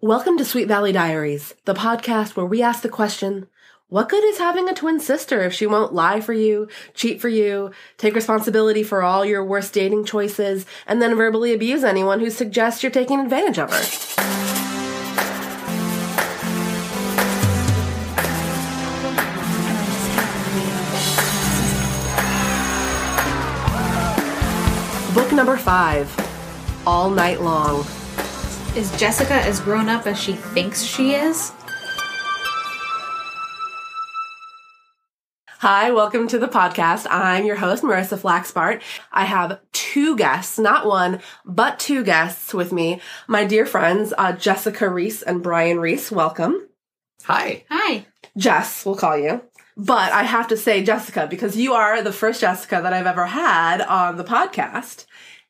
Welcome to Sweet Valley Diaries, the podcast where we ask the question, what good is having a twin sister if she won't lie for you, cheat for you, take responsibility for all your worst dating choices, and then verbally abuse anyone who suggests you're taking advantage of her? Book number five, All Night Long. Is Jessica as grown up as she thinks she is? Hi, welcome to the podcast. I'm your host, Marissa Flaxbart. I have two guests, not one, but two guests with me. My dear friends, uh, Jessica Reese and Brian Reese. Welcome. Hi. Hi. Jess, we'll call you. But I have to say Jessica because you are the first Jessica that I've ever had on the podcast.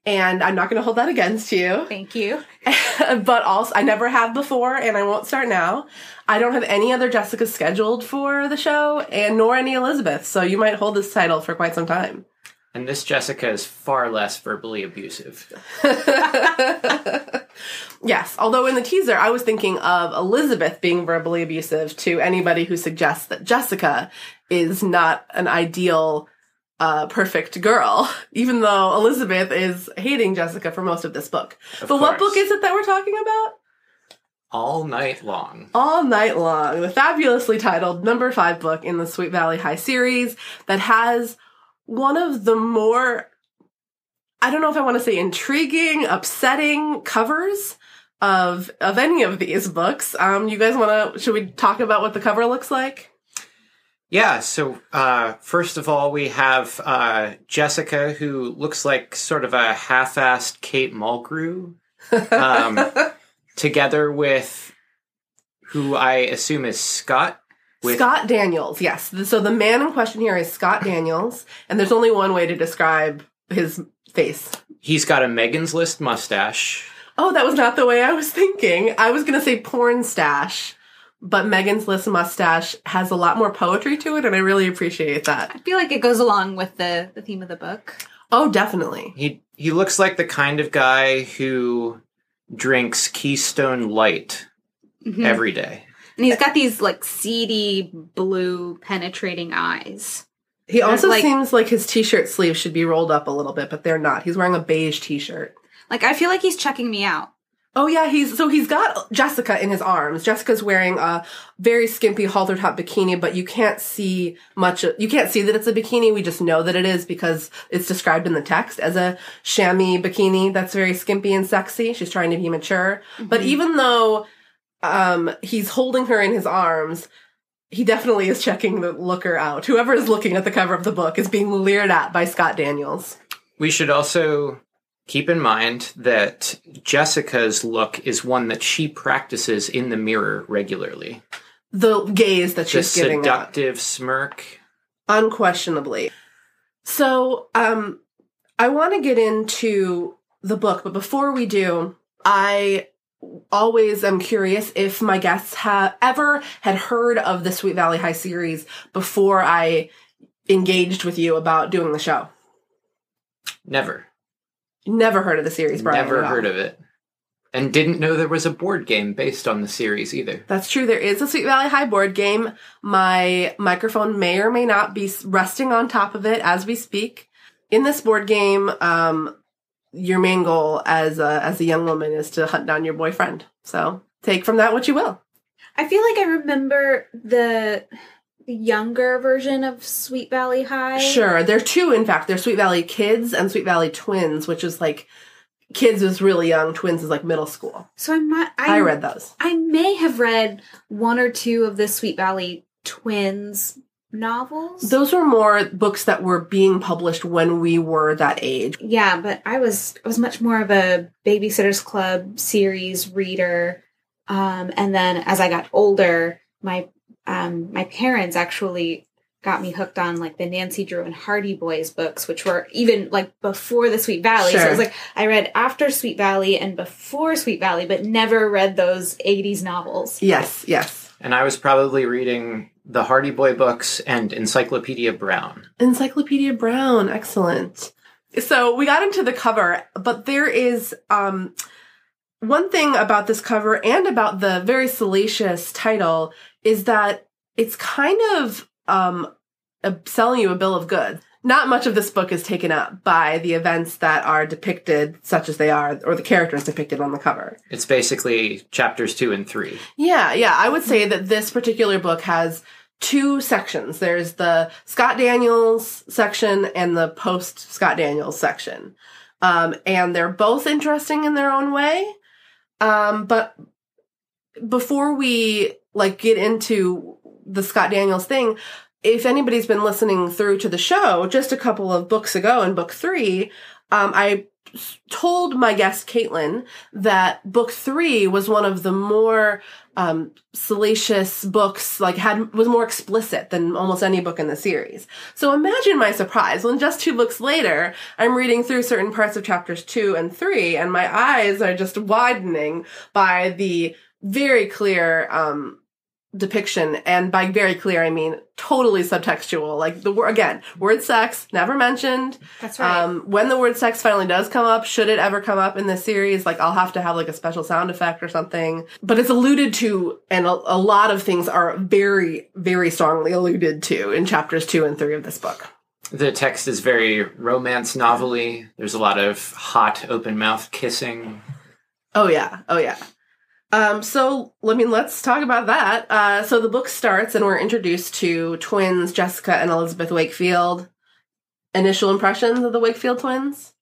And I'm not going to hold that against you. Thank you. but also, I never have before and I won't start now. I don't have any other Jessica scheduled for the show and nor any Elizabeth. So you might hold this title for quite some time. And this Jessica is far less verbally abusive. Yes, although in the teaser I was thinking of Elizabeth being verbally abusive to anybody who suggests that Jessica is not an ideal uh, perfect girl, even though Elizabeth is hating Jessica for most of this book. Of but what book is it that we're talking about? All night long. All Night Long, the fabulously titled number five book in the Sweet Valley High series that has one of the more, I don't know if I want to say intriguing, upsetting covers of of any of these books. Um, you guys want to? Should we talk about what the cover looks like? Yeah, so uh, first of all, we have uh, Jessica, who looks like sort of a half assed Kate Mulgrew, um, together with who I assume is Scott. With, Scott Daniels, yes. So the man in question here is Scott Daniels, and there's only one way to describe his face. He's got a Megan's List mustache. Oh, that was not the way I was thinking. I was going to say porn stash, but Megan's List mustache has a lot more poetry to it, and I really appreciate that. I feel like it goes along with the, the theme of the book. Oh, definitely. He he looks like the kind of guy who drinks Keystone Light Mhm. every day. And he's got these like seedy blue penetrating eyes. He also like- seems like his t-shirt sleeves should be rolled up a little bit, but they're not. He's wearing a beige t-shirt. Like I feel like he's checking me out. Oh yeah, he's so he's got Jessica in his arms. Jessica's wearing a very skimpy halter top bikini, but you can't see much. You can't see that it's a bikini. We just know that it is because it's described in the text as a chamois bikini that's very skimpy and sexy. She's trying to be mature, but even though um, he's holding her in his arms, he definitely is checking the looker out. Whoever is looking at the cover of the book is being leered at by Scott Daniels. We should also keep in mind that Jessica's look is one that she practices in the mirror regularly. The gaze that The she's giving out. seductive smirk. unquestionably. So, um, I want to get into the book, but before we do, I always am curious if my guests have ever had heard of the Sweet Valley High series before I engaged with you about doing the show. Never. Never heard of the series, Brian. Never heard of it. And didn't know there was a board game based on the series either. That's true. There is a Sweet Valley High board game. My microphone may or may not be resting on top of it as we speak. In this board game, um, your main goal as a, as a young woman is to hunt down your boyfriend. So take from that what you will. I feel like I remember the the younger version of Sweet Valley High. Sure. There are two, in fact. There's Sweet Valley Kids and Sweet Valley Twins, which is like kids is really young, twins is like middle school. So I might I, I read those. I may have read one or two of the Sweet Valley Twins novels. Those were more books that were being published when we were that age. yeah, but I was I was much more of a Babysitters Club series reader. Um, and then as I got older, my um, my parents actually got me hooked on like the Nancy Drew and Hardy Boys books, which were even like before the Sweet Valley. So it was like I read after Sweet Valley and before Sweet Valley, but never read those 80s novels. Yes, yes. And I was probably reading the Hardy Boy books and Encyclopedia Brown. Encyclopedia Brown, excellent. So we got into the cover, but there is um one thing about this cover and about the very salacious title is that it's kind of um, selling you a bill of goods. Not much of this book is taken up by the events that are depicted, such as they are, or the characters depicted on the cover. It's basically chapters two and three. Yeah, yeah. I would say that this particular book has two sections. There's the Scott Daniels section and the post Scott Daniels section. Um, and they're both interesting in their own way. Um, but before we like get into the Scott Daniels thing, if anybody's been listening through to the show, just a couple of books ago in book three, um, I told my guest Caitlin that book three was one of the more um, salacious books, like had was more explicit than almost any book in the series. So imagine my surprise when just two books later, I'm reading through certain parts of chapters two and three, and my eyes are just widening by the very clear um, depiction and by very clear i mean totally subtextual like the word again word sex never mentioned That's right. um when the word sex finally does come up should it ever come up in this series like i'll have to have like a special sound effect or something but it's alluded to and a, a lot of things are very very strongly alluded to in chapters two and three of this book The text is very romance novelly. There's a lot of hot open mouth kissing. Oh yeah. Oh yeah. Um, so I mean, let's talk about that. Uh, so the book starts and we're introduced to twins Jessica and Elizabeth Wakefield. Initial impressions of the Wakefield twins?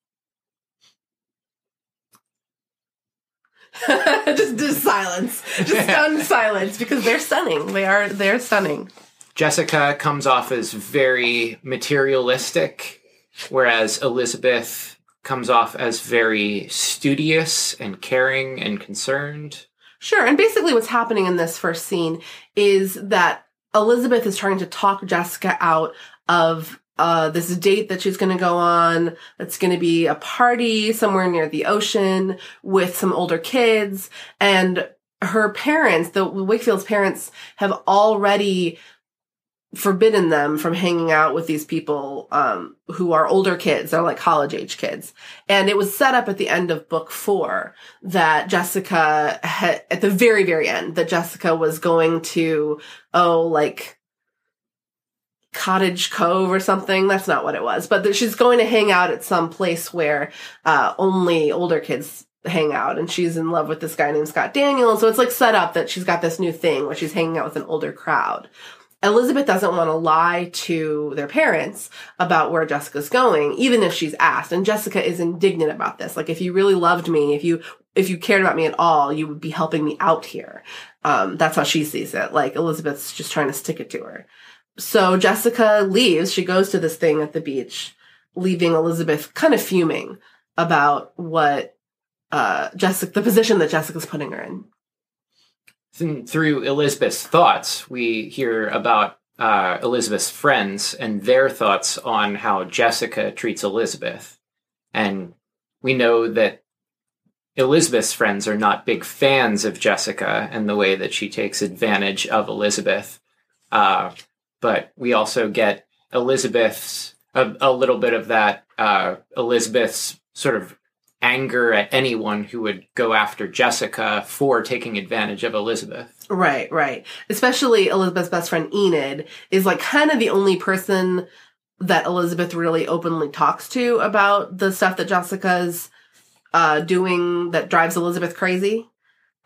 just, just silence, just stunned silence because they're stunning. They are they're stunning. Jessica comes off as very materialistic, whereas Elizabeth comes off as very studious and caring and concerned. Sure. And basically, what's happening in this first scene is that Elizabeth is trying to talk Jessica out of uh, this date that she's going to go on. It's going to be a party somewhere near the ocean with some older kids. And her parents, the Wakefield's parents, have already forbidden them from hanging out with these people um, who are older kids. They're like college age kids. And it was set up at the end of book four that jessica had at the very very end that jessica was going to oh like cottage cove or something. That's not what it was. But that she's going to hang out at some place where uh, only older kids hang out. And she's in love with this guy named scott daniel so it's like set up that she's got this new thing where she's hanging out with an older crowd Elizabeth doesn't want to lie to their parents about where Jessica's going, even if she's asked. And Jessica is indignant about this. Like, if you really loved me, if you, if you cared about me at all, you would be helping me out here. Um, that's how she sees it. Like, Elizabeth's just trying to stick it to her. So Jessica leaves. She goes to this thing at the beach, leaving Elizabeth kind of fuming about what, uh, Jessica, the position that Jessica's putting her in through Elizabeth's thoughts, we hear about uh, Elizabeth's friends and their thoughts on how Jessica treats Elizabeth. And we know that Elizabeth's friends are not big fans of Jessica and the way that she takes advantage of Elizabeth. Uh, but we also get Elizabeth's, a, a little bit of that, uh, Elizabeth's sort of anger at anyone who would go after Jessica for taking advantage of Elizabeth. Right, right. Especially Elizabeth's best friend Enid is like kind of the only person that Elizabeth really openly talks to about the stuff that Jessica's uh, doing that drives Elizabeth crazy.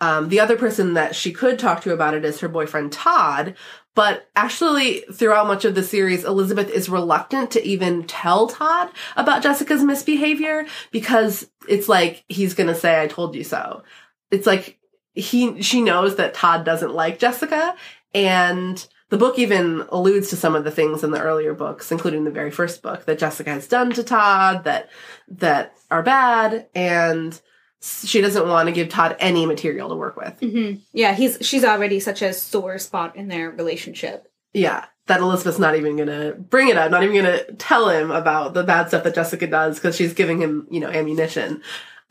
Um, the other person that she could talk to about it is her boyfriend Todd, but actually, throughout much of the series, Elizabeth is reluctant to even tell Todd about Jessica's misbehavior because it's like he's gonna say, I told you so. It's like he, she knows that Todd doesn't like Jessica and the book even alludes to some of the things in the earlier books, including the very first book that Jessica has done to Todd that, that are bad. And she doesn't want to give Todd any material to work with. Mm-hmm. Yeah, he's she's already such a sore spot in their relationship. Yeah, that Elizabeth's not even gonna bring it up, not even gonna tell him about the bad stuff that Jessica does because she's giving him, you know, ammunition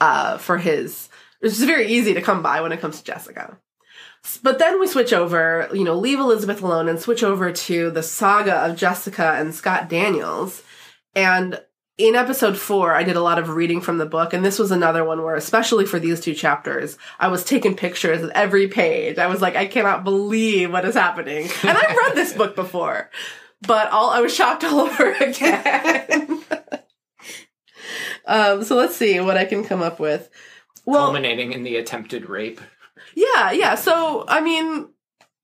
uh, for his. It's very easy to come by when it comes to Jessica. But then we switch over, you know, leave Elizabeth alone and switch over to the saga of Jessica and Scott Daniels. And in episode four, I did a lot of reading from the book, and this was another one where, especially for these two chapters, I was taking pictures of every page. I was like, I cannot believe what is happening. And I've read this book before, but all I was shocked all over again. um, so let's see what I can come up with. Well, culminating in the attempted rape. yeah, yeah. So I mean,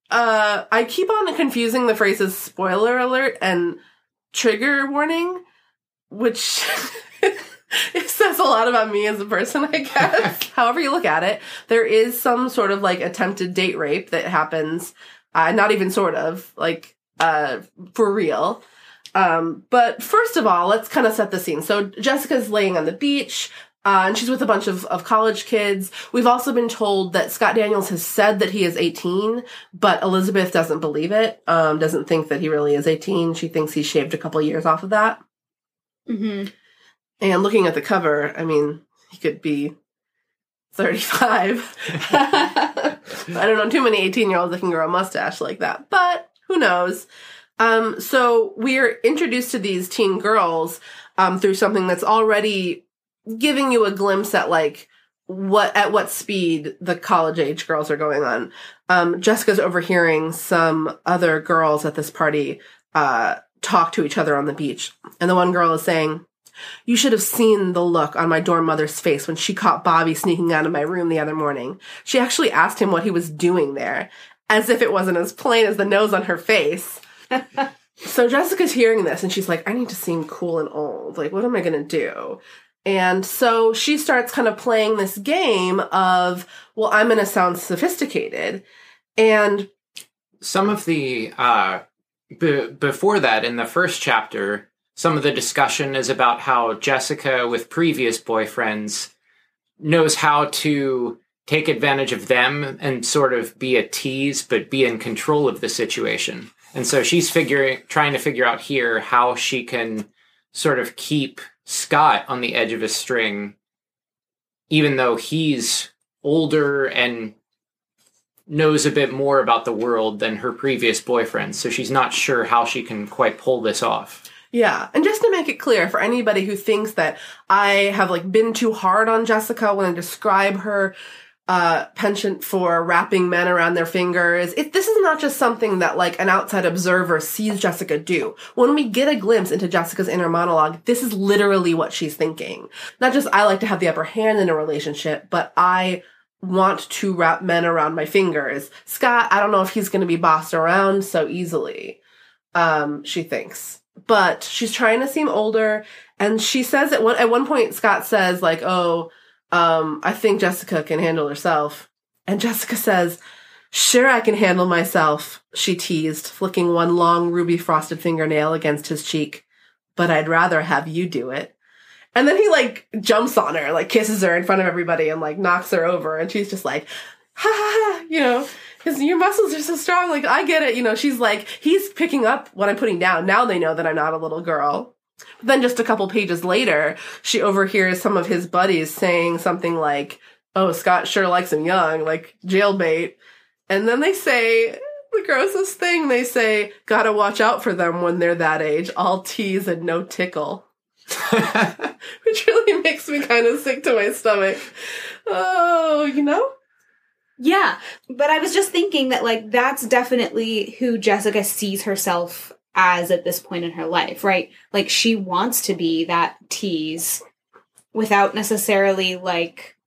uh, I keep on confusing the phrases "spoiler alert" and "trigger warning." Which it says a lot about me as a person, I guess. However you look at it, there is some sort of like attempted date rape that happens. Uh, not even sort of like uh, for real. Um, but first of all, let's kind of set the scene. So Jessica's laying on the beach. Uh, and she's with a bunch of, of college kids. We've also been told that Scott Daniels has said that he is 18, but Elizabeth doesn't believe it, um, doesn't think that he really is 18. She thinks he shaved a couple years off of that. Mm-hmm. And looking at the cover, I mean, he could be 35. I don't know too many 18 year olds that can grow a mustache like that, but who knows? Um, so we're introduced to these teen girls um, through something that's already giving you a glimpse at like what at what speed the college age girls are going on. Um, Jessica's overhearing some other girls at this party uh, talk to each other on the beach. And the one girl is saying, You should have seen the look on my dorm mother's face when she caught Bobby sneaking out of my room the other morning. She actually asked him what he was doing there, as if it wasn't as plain as the nose on her face. so Jessica's hearing this and she's like, I need to seem cool and old. Like, what am I going to do? And so she starts kind of playing this game of, well, I'm going to sound sophisticated. And some of the uh, be- before that, in the first chapter, some of the discussion is about how Jessica, with previous boyfriends, knows how to take advantage of them and sort of be a tease, but be in control of the situation. And so she's figuring, trying to figure out here how she can sort of keep Scott on the edge of a string, even though he's older and knows a bit more about the world than her previous boyfriend, so she's not sure how she can quite pull this off. Yeah, and just to make it clear for anybody who thinks that I have like been too hard on Jessica when I describe her uh penchant for wrapping men around their fingers. It, this is not just something that like an outside observer sees Jessica do. When we get a glimpse into Jessica's inner monologue, this is literally what she's thinking. Not just I like to have the upper hand in a relationship, but I want to wrap men around my fingers. Scott, I don't know if he's going to be bossed around so easily. Um, she thinks, but she's trying to seem older. And she says at one, at one point, Scott says like, Oh, um, I think Jessica can handle herself. And Jessica says, Sure, I can handle myself, she teased, flicking one long ruby frosted fingernail against his cheek. But I'd rather have you do it. And then he like jumps on her, like kisses her in front of everybody and like knocks her over. And she's just like, ha ha, ha you know, because your muscles are so strong. Like, I get it. You know, she's like, he's picking up what I'm putting down. Now they know that I'm not a little girl. But then just a couple pages later, she overhears some of his buddies saying something like, oh, Scott sure likes him young, like jailbait. And then they say, the grossest thing, they say, gotta watch out for them when they're that age, all tease and no tickle. which really makes me kind of sick to my stomach. Oh, you know? Yeah. But I was just thinking that, like, that's definitely who Jessica sees herself as at this point in her life, right? Like, she wants to be that tease without necessarily, like,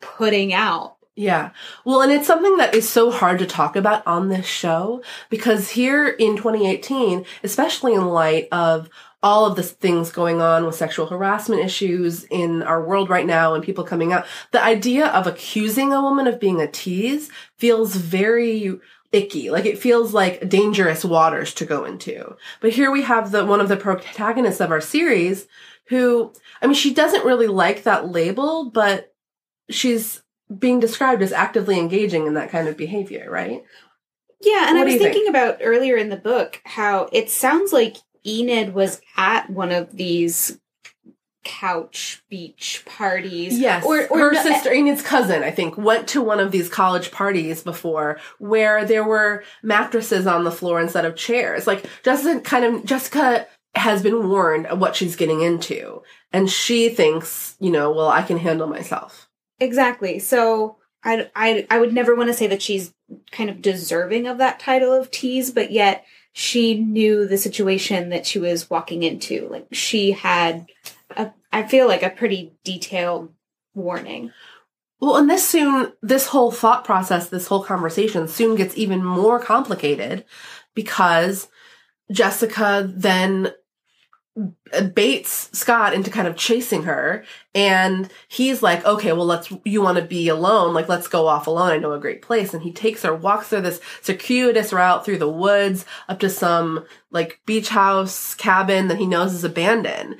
putting out. Yeah. Well, and it's something that is so hard to talk about on this show because here in 2018, especially in light of all of the things going on with sexual harassment issues in our world right now and people coming out, the idea of accusing a woman of being a tease feels very icky. Like it feels like dangerous waters to go into. But here we have the one of the protagonists of our series who, I mean, she doesn't really like that label, but she's being described as actively engaging in that kind of behavior, right? Yeah, and What I was thinking think? about earlier in the book how it sounds like Enid was at one of these couch beach parties. Yes. Or, or her no- sister, Enid's cousin, I think, went to one of these college parties before where there were mattresses on the floor instead of chairs. Like Jessica kind of Jessica has been warned of what she's getting into. And she thinks, you know, well, I can handle myself. Exactly. So I, I, I would never want to say that she's kind of deserving of that title of tease, but yet she knew the situation that she was walking into. Like she had, a, I feel like a pretty detailed warning. Well, and this soon, this whole thought process, this whole conversation soon gets even more complicated because Jessica then baits Scott into kind of chasing her. And he's like okay well let's you want to be alone? Like let's go off alone. I know a great place. And he takes her walks through this circuitous route through the woods up to some like beach house cabin that he knows is abandoned.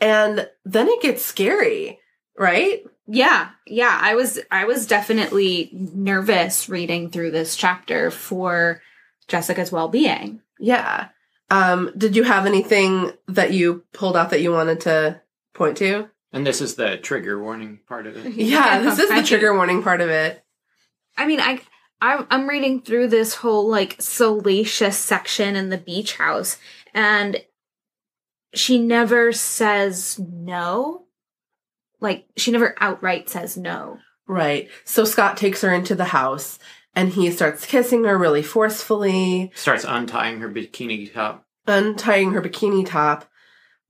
And then it gets scary right? Yeah, yeah. I was I was definitely nervous reading through this chapter for Jessica's well-being. yeah um did you have anything that you pulled out that you wanted to point to And this is the trigger warning part of it. yeah this is the trigger warning part of it I mean, I I'm, I'm reading through this whole like salacious section in the beach house, and she never says no. Like she never outright says no. Right. So Scott takes her into the house and he starts kissing her really forcefully, Starts untying her bikini top. untying her bikini top.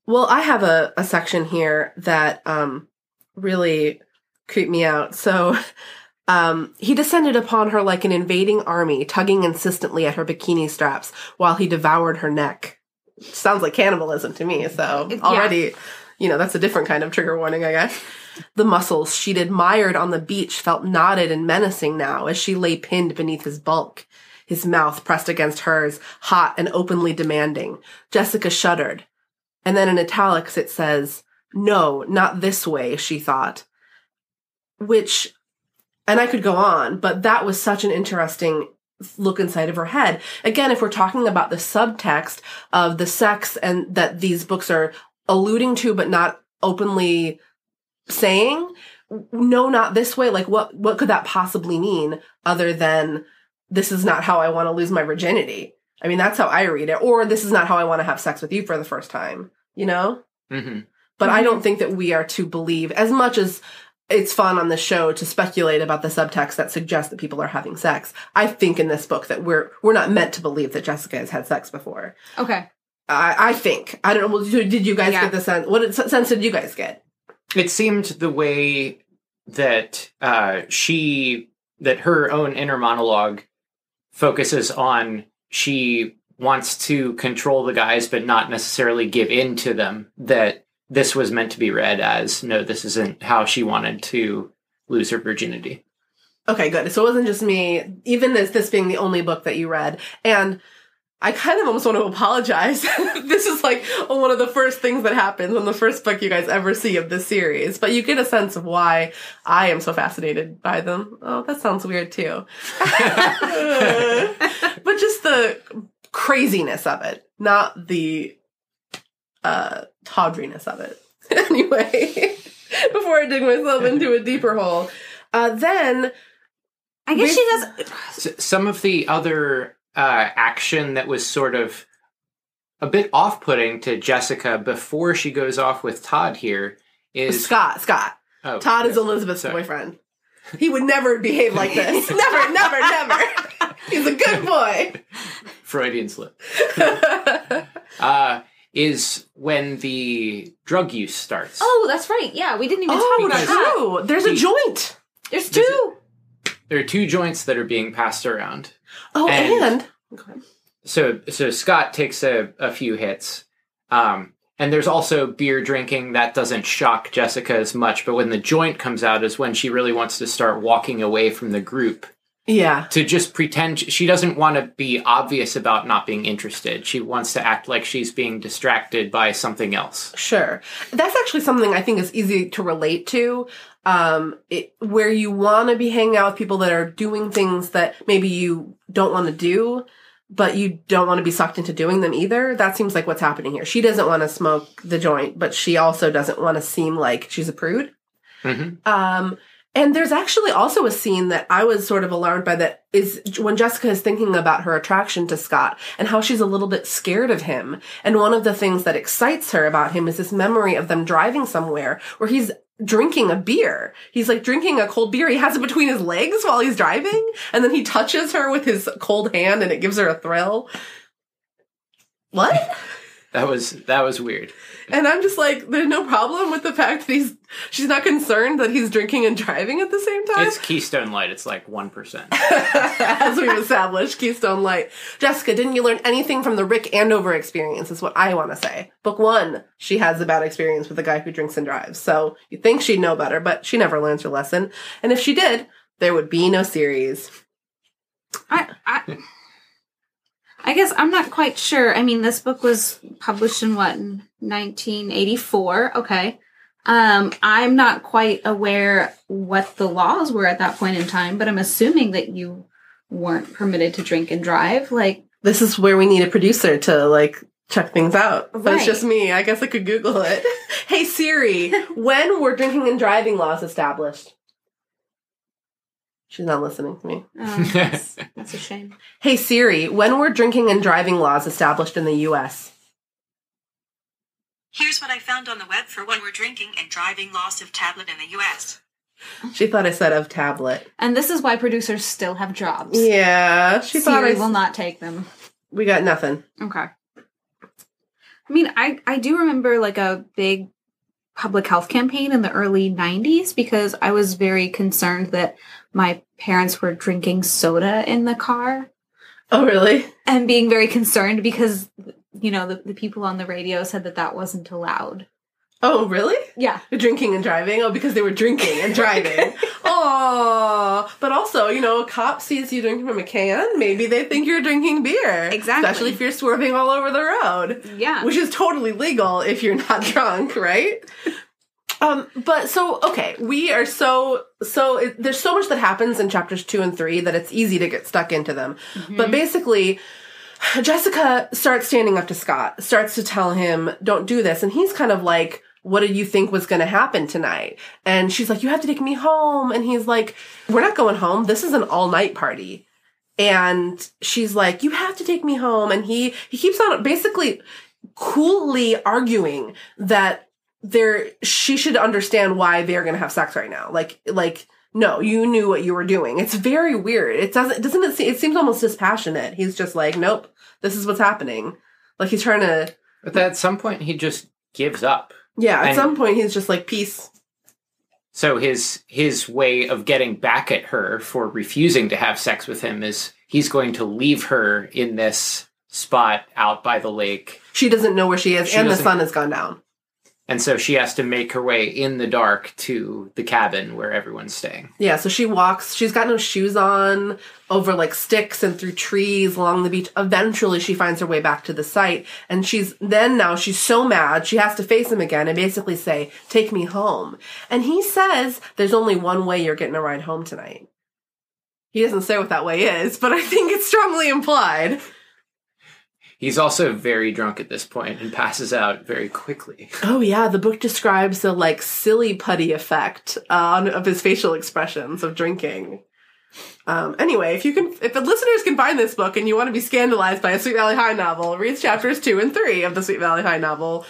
Well, I have a, a section here that um really creeped me out. So um he descended upon her like an invading army, tugging insistently at her bikini straps while he devoured her neck. Sounds like cannibalism to me, so Yeah. already you know, that's a different kind of trigger warning, I guess. The muscles she'd admired on the beach felt knotted and menacing now as she lay pinned beneath his bulk, his mouth pressed against hers, hot and openly demanding. Jessica shuddered. And then in italics it says, No, not this way, she thought. Which, and I could go on, but that was such an interesting look inside of her head. Again, if we're talking about the subtext of the sex and that these books are alluding to but not openly saying no not this way like what what could that possibly mean other than this is not how i want to lose my virginity i mean that's how i read it or this is not how i want to have sex with you for the first time you know hmm but i don't think that we are to believe as much as it's fun on the show to speculate about the subtext that suggests that people are having sex i think in this book that we're we're not meant to believe that jessica has had sex before Okay. I, I think. I don't know. Well, did you guys Yeah. get the sense? What sense did you guys get? It seemed the way that uh, she, that her own inner monologue focuses on she wants to control the guys, but not necessarily give in to them. That this was meant to be read as no, this isn't how she wanted to lose her virginity. Okay, good. So it wasn't just me, even as this being the only book that you read. And I kind of almost want to apologize. this is like one of the first things that happens in the first book you guys ever see of this series. But you get a sense of why I am so fascinated by them. Oh, that sounds weird too. but just the craziness of it, not the uh tawdriness of it. anyway, before I dig myself into a deeper hole. Uh then I guess she does. Some of the other uh, action that was sort of a bit off-putting to Jessica before she goes off with Todd here is Scott, Scott. oh, Todd is Elizabeth's Sorry. boyfriend. He would never behave like this. never, never, never. He's a good boy. Freudian slip. uh, is when the drug use starts. Oh, that's right. Yeah, we didn't even oh, talk about because- that. true. There's a joint. There's There's two. There are two joints that are being passed around. Oh, And- and, So so Scott takes a, a few hits. Um, and there's also beer drinking that doesn't shock Jessica as much, but when the joint comes out is when she really wants to start walking away from the group yeah. to just pretend she doesn't want to be obvious about not being interested. She wants to act like she's being distracted by something else. Sure. That's actually something I think is easy to relate to. Um, it, where you want to be hanging out with people that are doing things that maybe you don't want to do, but you don't want to be sucked into doing them either. That seems like what's happening here. She doesn't want to smoke the joint, but she also doesn't want to seem like she's a prude. hmm Um, And there's actually also a scene that I was sort of alarmed by that is when Jessica is thinking about her attraction to Scott and how she's a little bit scared of him. And one of the things that excites her about him is this memory of them driving somewhere where he's drinking a beer. He's like drinking a cold beer. He has it between his legs while he's driving. And then he touches her with his cold hand and it gives her a thrill. What? That was that was weird. And I'm just like, there's no problem with the fact that he's, she's not concerned that he's drinking and driving at the same time. It's Keystone Light. It's like one percent. As we've established, Keystone Light. Jessica, didn't you learn anything from the Rick Andover experience? Is what I want to say. Book one, she has a bad experience with a guy who drinks and drives. So you think she'd know better, but she never learns her lesson. And if she did, there would be no series. I, I, I guess I'm not quite sure. I mean, this book was published in what, 1984? Okay. Um, I'm not quite aware what the laws were at that point in time, but I'm assuming that you weren't permitted to drink and drive. Like, This is where we need a producer to like check things out. But it's just me. I guess I could Google it. hey Siri, when were drinking and driving laws established? She's not listening to me. um, that's, that's a shame. Hey Siri, when were drinking and driving laws established in the US? Here's what I found on the web for when we're drinking and driving loss of tablet in the US. She thought I said of tablet. And this is why producers still have jobs. Yeah, she thought I will not take them. we got nothing. Okay. I mean, I I do remember like a big public health campaign in the early 90s because I was very concerned that my parents were drinking soda in the car Oh really? and being very concerned because you know the, the people on the radio said that that wasn't allowed. Oh really? Yeah. Drinking and driving? Oh, because they were drinking and driving. Oh, but also, you know, a cop sees you drinking from a can. Maybe they think you're drinking beer. Exactly. Especially if you're swerving all over the road, Yeah. which is totally legal if you're not drunk, right? Um, but so okay, we are so so it, there's so much that happens in chapters two and three that it's easy to get stuck into them. But basically, Jessica starts standing up to Scott, starts to tell him, "Don't do this," and he's kind of like, "What did you think was going to happen tonight?" And she's like, "You have to take me home," and he's like, "We're not going home. This is an all night party." And she's like, "You have to take me home," and he he keeps on basically coolly arguing that there she should understand why they're going to have sex right now. Like like no, you knew what you were doing. It's very weird. It doesn't doesn't it, se- it seems almost dispassionate. He's just like, "Nope, this is what's happening." Like he's trying to But at some point, he just gives up. yeah, at And- some point he's just like, "Peace." So his his way of getting back at her for refusing to have sex with him is he's going to leave her in this spot out by the lake, She doesn't know where she is She and the sun has gone down. And so she has to make her way in the dark to the cabin where everyone's staying. Yeah, so she walks, she's got no shoes on over like sticks and through trees along the beach. Eventually she finds her way back to the site and she's then now she's so mad she has to face him again and basically say, "Take me home." And he says, "There's only one way you're getting a ride home tonight." He doesn't say what that way is, but I think it's strongly implied. He's also very drunk at this point and passes out very quickly. Oh yeah, the book describes the like silly putty effect uh, on of his facial expressions of drinking. Um, anyway, if you can, if the listeners can find this book and you want to be scandalized by a Sweet Valley High novel, read chapters two and three of the Sweet Valley High novel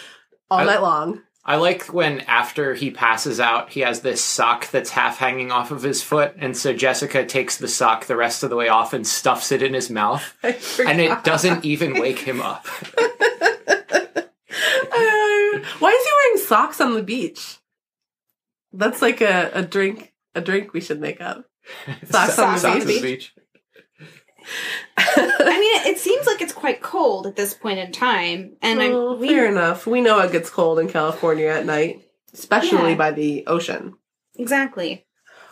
all I- night long. I like when after he passes out, he has this sock that's half hanging off of his foot, and so Jessica takes the sock the rest of the way off and stuffs it in his mouth, and it doesn't even wake him up. Uh, why is he wearing socks on the beach? That's like a, a drink, a drink we should make up. Socks on the Socks beach. I mean, it, seems like it's quite cold at this point in time, and Oh, I'm we, fair enough. We know it gets cold in California at night, especially Yeah. by the ocean. exactly.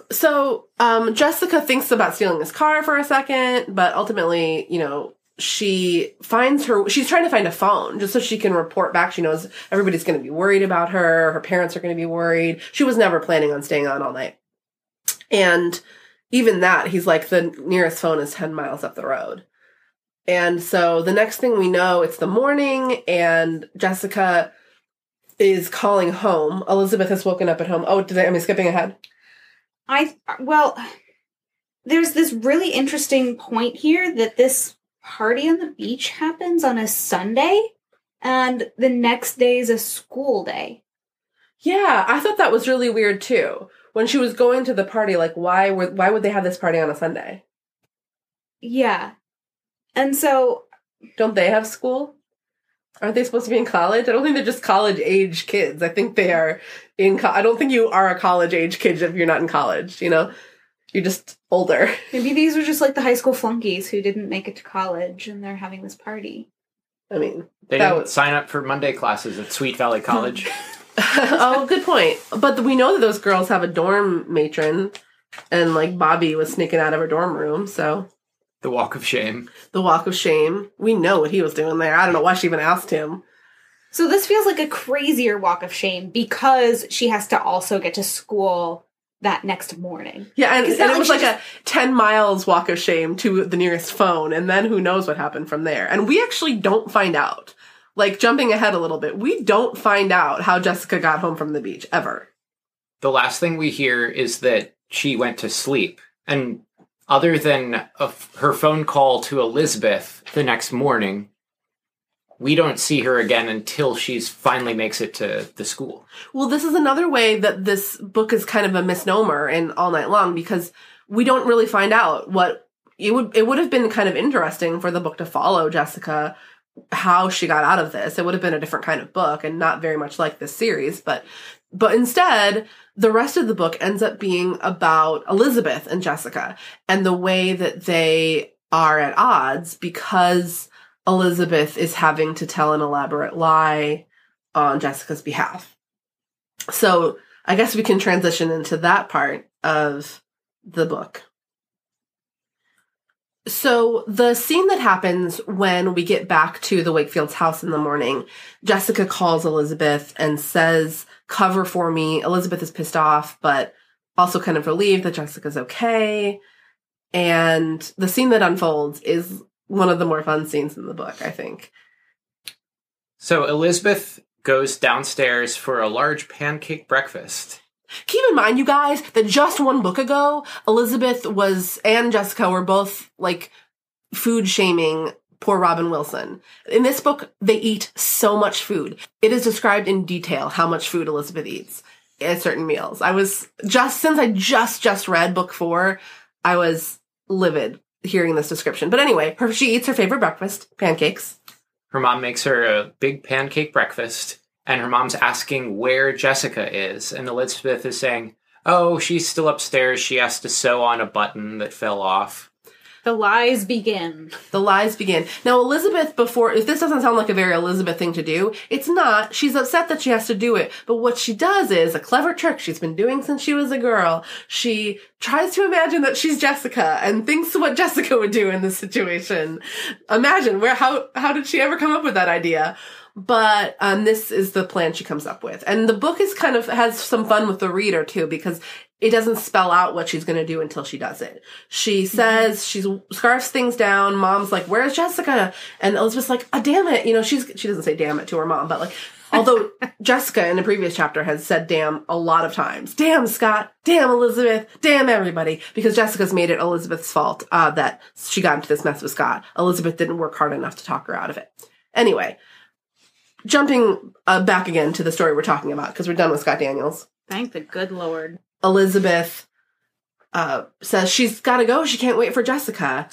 So, um, Jessica thinks about stealing his car for a second, but ultimately, you know, she finds her, she's trying to find a phone just so she can report back. She knows everybody's going to be worried about her. Her parents are going to be worried. She was never planning on staying on all night. And even that, he's like, the nearest phone is 10 miles up the road. And so the next thing we know, it's the morning and Jessica is calling home. Elizabeth has woken up at home. Oh, did I, am I skipping ahead? I well, there's this really interesting point here that this party on the beach happens on a Sunday, and the next day is a school day. Yeah, I thought that was really weird too. When she was going to the party, like why were why would they have this party on a Sunday? Yeah, and so Don't they have school? Aren't they supposed to be in college? I don't think they're just college age kids. I think they are in. Co- I don't think you are a college age kid if you're not in college. You know, you're just older. maybe these were just like the high school flunkies who didn't make it to college, and they're having this party. I mean, They That didn't was- sign up for Monday classes at Sweet Valley College. oh, good point. But we know that those girls have a dorm matron, and like Bobby was sneaking out of her dorm room. So the Walk of Shame. the walk of shame. We know what he was doing there. I don't know why she even asked him. So this feels like a crazier walk of shame because she has to also get to school that next morning. Yeah, and, and not it was like like she a 10 miles walk of shame to the nearest phone, and then who knows what happened from there. And we actually don't find out. Like, jumping ahead a little bit, we don't find out how Jessica got home from the beach, ever. The last thing we hear is that she went to sleep. And other than a f her phone call to Elizabeth the next morning, we don't see her again until she's finally makes it to the school. Well, this is another way that this book is kind of a misnomer in All Night Long because we don't really find out what it would it would have been kind of interesting for the book to follow Jessica how she got out of this. It would have been a different kind of book and not very much like this series, but but instead the rest of the book ends up being about Elizabeth and Jessica and the way that they are at odds because Elizabeth is having to tell an elaborate lie on Jessica's behalf. So I guess we can transition into that part of the book. So the scene that happens when we get back to the Wakefield's house in the morning, Jessica calls Elizabeth and says, cover for me. Elizabeth is pissed off, but also kind of relieved that Jessica's okay. And the scene that unfolds is one of the more fun scenes in the book, I think. So Elizabeth goes downstairs for a large pancake breakfast. Keep in mind, you guys, that just one book ago, Elizabeth was and Jessica were both like food shaming poor Robin Wilson. In this book, they eat so much food. It is described in detail how much food Elizabeth eats at certain meals. I was just since I just just read book four, I was livid hearing this description. But anyway, her she eats her favorite breakfast, pancakes. Her mom makes her a big pancake breakfast, and her mom's asking where Jessica is. And Elizabeth is saying, Oh, she's still upstairs. She has to sew on a button that fell off. The lies begin. The lies begin. Now, Elizabeth, before, if this doesn't sound like a very Elizabeth thing to do, it's not. She's upset that she has to do it. But what she does is a clever trick she's been doing since she was a girl. She tries to imagine that she's Jessica and thinks what Jessica would do in this situation. Imagine where, how, how did she ever come up with that idea? But um, this is the plan she comes up with, and the book is kind of has some fun with the reader too because it doesn't spell out what she's going to do until she does it. She says she scarfs things down. Mom's like, "Where's Jessica?" And Elizabeth's like, "Ah, damn it!" You know, she's she doesn't say "damn it" to her mom, but like, although Jessica in the previous chapter has said "damn" a lot of times. Damn Scott, damn Elizabeth, damn everybody, because Jessica's made it Elizabeth's fault uh, that she got into this mess with Scott. Elizabeth didn't work hard enough to talk her out of it. Anyway, jumping uh, back again to the story we're talking about because we're done with Scott Daniels. Thank the good Lord. Elizabeth uh, says she's got to go. She can't wait for Jessica.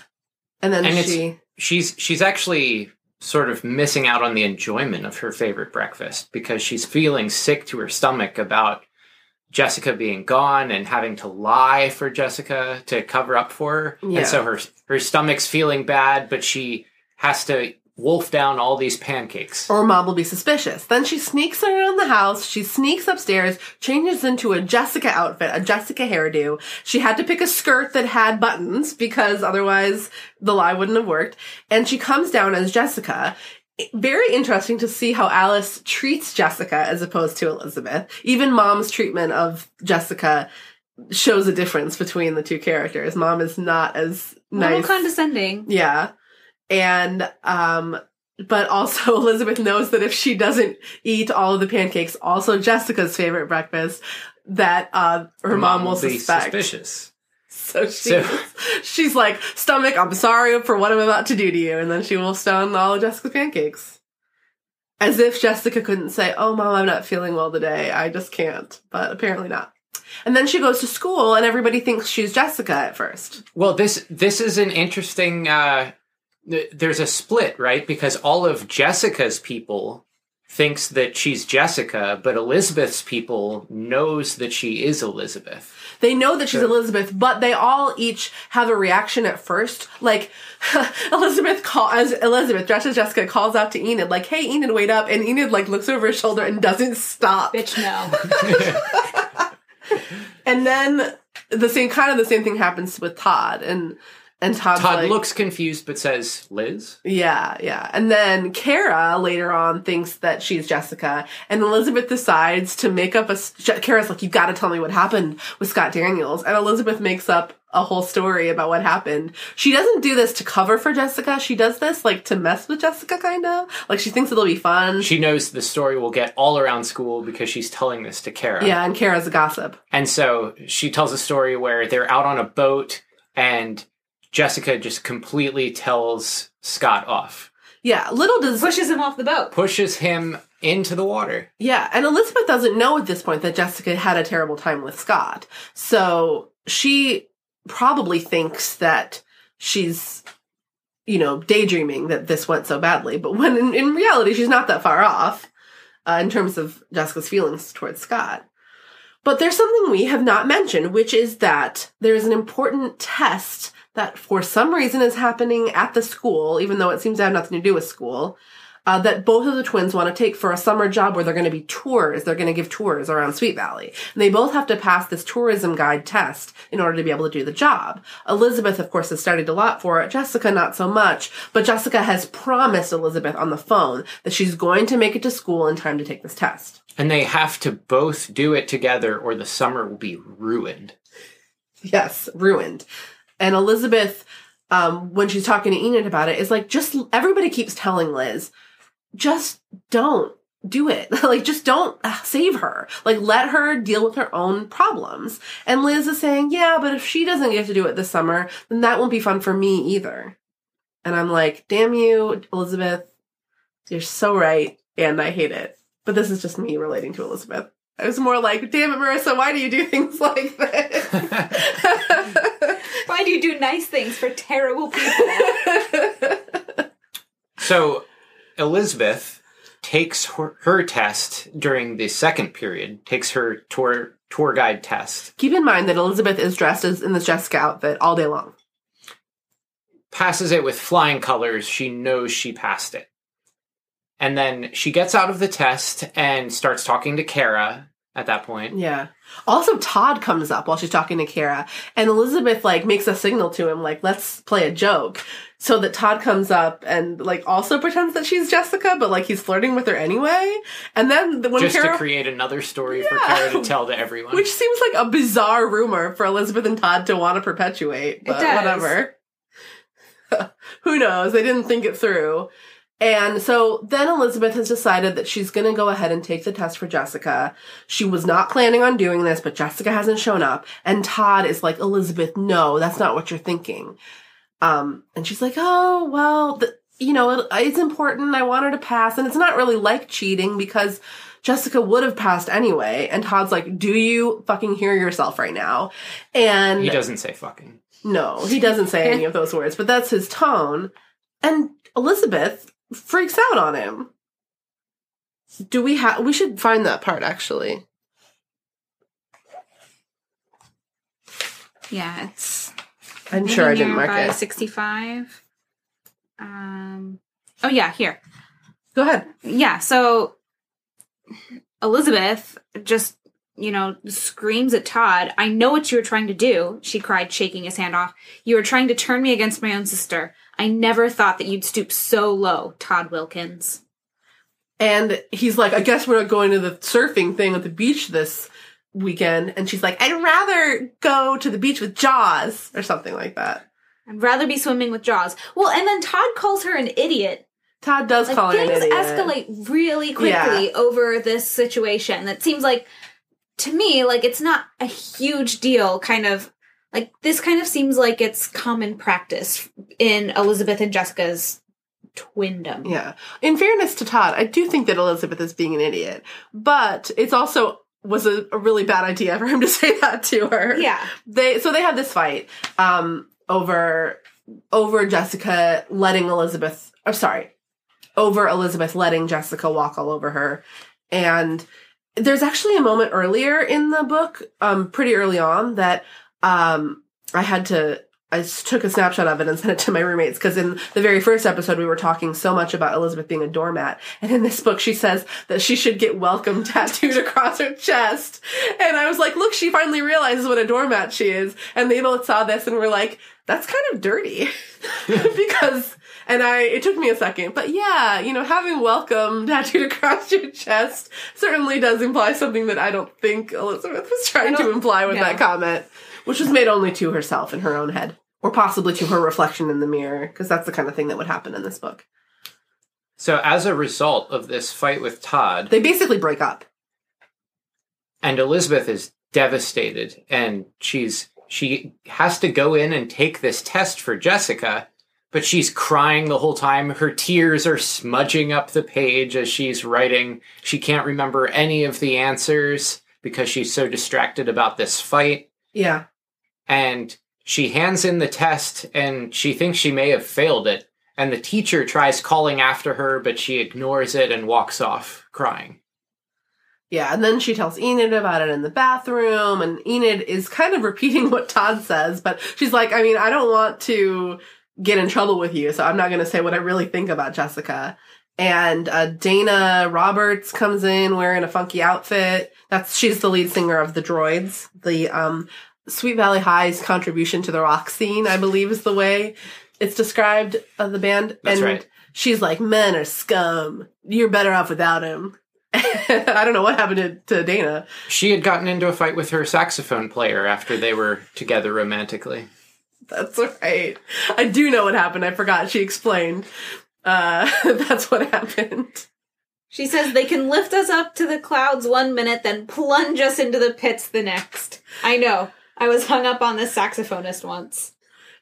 And then And she. She's she's actually sort of missing out on the enjoyment of her favorite breakfast because she's feeling sick to her stomach about Jessica being gone and having to lie for Jessica to cover up for her. Yeah. And so her her stomach's feeling bad, but she has to wolf down all these pancakes. Or mom will be suspicious. Then she sneaks around the house. She sneaks upstairs, changes into a Jessica outfit, a Jessica hairdo. She had to pick a skirt that had buttons because otherwise the lie wouldn't have worked. And she comes down as Jessica. Very interesting to see how Alice treats Jessica as opposed to Elizabeth. Even mom's treatment of Jessica shows a difference between the two characters. Mom is not as A little nice. condescending. Yeah. And um but also Elizabeth knows that if she doesn't eat all of the pancakes, also Jessica's favorite breakfast, that uh, her, mom, will be suspect. suspicious. So, she, So- she's like, stomach, I'm sorry for what I'm about to do to you. And then she will stone all of Jessica's pancakes. As if Jessica couldn't say, oh, mom, I'm not feeling well today. I just can't. But apparently not. And then she goes to school and everybody thinks she's Jessica at first. Well, this this is an interesting. Uh, there's a split, right? Because all of Jessica's people thinks that she's Jessica, but Elizabeth's people knows that she is Elizabeth. They know that she's Sure. Elizabeth, but they all each have a reaction at first. Like Elizabeth call as Elizabeth, dressed as Jessica, calls out to Enid, like, "Hey, Enid, wait up!" And Enid like looks over his shoulder and doesn't stop. Bitch, no. And then the same kind of the same thing happens with Todd, and and Todd's Todd like, looks confused but says, "Liz." Yeah, yeah. And then Cara later on thinks that she's Jessica, and Elizabeth decides to make up a. Cara's like, You've got to tell me what happened with Scott Daniels," and Elizabeth makes up a whole story about what happened. She doesn't do this to cover for Jessica. She does this like to mess with Jessica, kind of like she thinks it'll be fun. She knows the story will get all around school because she's telling this to Cara. yeah, and Cara's a gossip. And so she tells a story where they're out on a boat and Jessica just completely tells Scott off, Yeah, little does Pushes him off the boat. pushes him into the water. Yeah, and Elizabeth doesn't know at this point that Jessica had a terrible time with Scott. So she probably thinks that she's, you know, daydreaming that this went so badly. But when in, in reality, she's not that far off uh, in terms of Jessica's feelings towards Scott. But there's something we have not mentioned, which is that there's an important test that for some reason is happening at the school, even though it seems to have nothing to do with school uh, that both of the twins want to take for a summer job where they're going to be tours. They're going to give tours around Sweet Valley. And they both have to pass this tourism guide test in order to be able to do the job. Elizabeth, of course, has studied a lot for it. Jessica, not so much. But Jessica has promised Elizabeth on the phone that she's going to make it to school in time to take this test. And they have to both do it together or the summer will be ruined. Yes, ruined. And Elizabeth, um, when she's talking to Enid about it, is like, just everybody keeps telling Liz, just don't do it. like, just don't uh, save her. Like, let her deal with her own problems. And Liz is saying, yeah, but if she doesn't get to do it this summer, then that won't be fun for me either. And I'm like, damn you, Elizabeth. You're so right. And I hate it. But this is just me relating to Elizabeth. I was more like, damn it, Marissa, why do you do things like this? Why do you do nice things for terrible people? So Elizabeth takes her, her test during the second period, takes her tour tour guide test, Keep in mind that Elizabeth is dressed as in this Jessica outfit all day long. passes it with flying colors. She knows she passed it. And then she gets out of the test and starts talking to Cara at that point. Yeah. Also, Todd comes up while she's talking to Cara, and Elizabeth like makes a signal to him, like "Let's play a joke." So that Todd comes up and like also pretends that she's Jessica, but like he's flirting with her anyway. And then the- when just Cara, to create another story for Yeah. Cara to tell to everyone. which seems like a bizarre rumor for Elizabeth and Todd to want to perpetuate, but does. whatever. Who knows? They didn't think it through. And so then Elizabeth has decided that she's going to go ahead and take the test for Jessica. She was not planning on doing this, but Jessica hasn't shown up. And Todd is like, Elizabeth, no, that's not what you're thinking. Um, and she's like, oh, well, th- you know, it, it's important. I want her to pass. And it's not really like cheating because Jessica would have passed anyway. And Todd's like, do you fucking hear yourself right now? And he doesn't say fucking. no, he doesn't say any of those words, but that's his tone. And Elizabeth freaks out on him. Do we have? We should find that part actually. yeah, it's. I'm sure I didn't mark it. 65. Um. Oh yeah, here. Go ahead. Yeah, so Elizabeth just, you know, screams at Todd, I know what you were trying to do, she cried, shaking his hand off. You were trying to turn me against my own sister. I never thought that you'd stoop so low, Todd Wilkins. And he's like, I guess we're not going to the surfing thing at the beach this weekend. And she's like, I'd rather go to the beach with Jaws or something like that. I'd rather be swimming with Jaws. Well, and then Todd calls her an idiot. Todd does Like call her an things escalate really quickly over this situation. That seems like to me, like it's not a huge deal. Kind of like this kind of seems like it's common practice in Elizabeth and Jessica's twindom. Yeah. In fairness to Todd, I do think that Elizabeth is being an idiot, but it's also was a, a really bad idea for him to say that to her. Yeah. They so they had this fight um over over Jessica letting Elizabeth I'm sorry. Over Elizabeth letting Jessica walk all over her. And there's actually a moment earlier in the book, um, pretty early on, that um I had to I took a snapshot of it and sent it to my roommates because in the very first episode we were talking so much about Elizabeth being a doormat, and in this book she says that she should get welcome tattooed across her chest, and I was like, look, she finally realizes what a doormat she is, and they both saw this and were like, that's kind of dirty, because. And I, it took me a second, but yeah, you know, having welcome tattooed across your chest certainly does imply something that I don't think Elizabeth was trying to imply with no. that comment, which was made only to herself in her own head or possibly to her reflection in the mirror, because that's the kind of thing that would happen in this book. So, as a result of this fight with Todd, They basically break up. and Elizabeth is devastated, and she's she has to go in and take this test for Jessica, but she's crying the whole time. Her tears are smudging up the page as she's writing. She can't remember any of the answers because she's so distracted about this fight. Yeah. and she hands in the test and she thinks she may have failed it and the teacher tries calling after her but she ignores it and walks off crying Yeah, and then she tells Enid about it in the bathroom, and Enid is kind of repeating what Todd says, but she's like, I mean, I don't want to get in trouble with you, so I'm not going to say what I really think about Jessica. And uh, Dana Roberts comes in wearing a funky outfit. That's she's the lead singer of the Droids, the um, Sweet Valley High's contribution to the rock scene, I believe, is the way it's described of the band. That's and right. she's like, "Men are scum. You're better off without him." I don't know what happened to, to Dana. she had gotten into a fight with her saxophone player after they were together romantically That's right. I do know what happened. I forgot. She explained. Uh, that's what happened. She says they can lift us up to the clouds one minute, then plunge us into the pits the next. I know. I was hung up on this saxophonist once.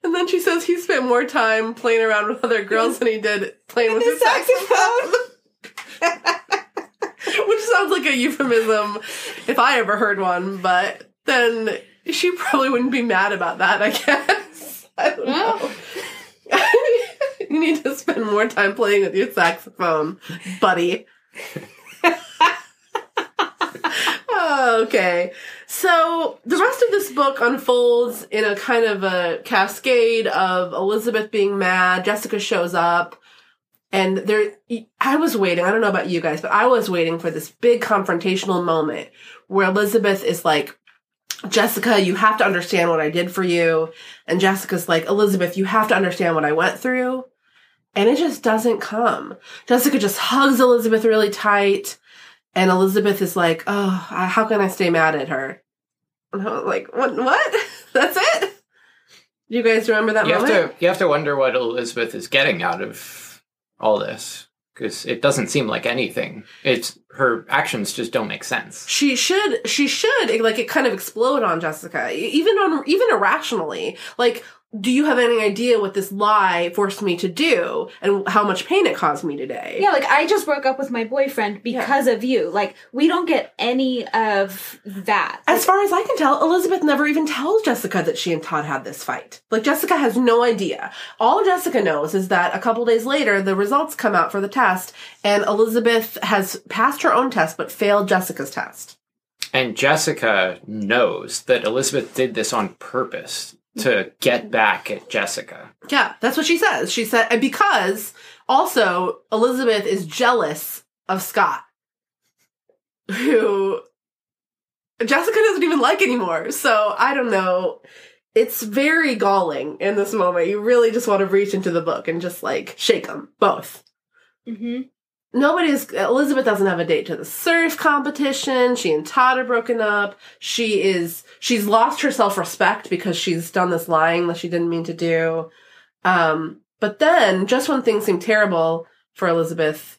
And then she says he spent more time playing around with other girls than he did playing with his saxophone. Which sounds like a euphemism if I ever heard one, but then she probably wouldn't be mad about that, I guess. I don't know. you need to spend more time playing with your saxophone, buddy. Oh, okay. So the rest of this book unfolds in a kind of a cascade of Elizabeth being mad, Jessica shows up, and there I was waiting, I don't know about you guys, but I was waiting for this big confrontational moment where Elizabeth is like, Jessica, you have to understand what I did for you. And Jessica's like, Elizabeth, you have to understand what I went through. And it just doesn't come. Jessica just hugs Elizabeth really tight. And Elizabeth is like, oh, how can I stay mad at her? And I was like, what? What? That's it? You guys remember that you have moment? to you have to wonder what elizabeth is getting out of all this because it doesn't seem like anything it's her actions just don't make sense she should she should like it kind of explode on jessica even on even irrationally like do you have any idea what this lie forced me to do and how much pain it caused me today? Yeah, like I just broke up with my boyfriend because of you. Like we don't get any of that. as far as i can tell elizabeth never even tells jessica that she and todd had this fight. Like jessica has no idea. All jessica knows is that a couple days later the results come out for the test and elizabeth has passed her own test but failed jessica's test. And jessica knows that elizabeth did this on purpose to get back at jessica Yeah, that's what she says. She said, and because also Elizabeth is jealous of Scott, who Jessica doesn't even like anymore. So I don't know. It's very galling in this moment. You really just want to reach into the book and just like shake them both. Mm-hmm. Nobody's Elizabeth doesn't have a date to the surf competition. She and Todd are broken up. She is she's lost her self respect because she's done this lying that she didn't mean to do. Um, but then just when things seem terrible for Elizabeth,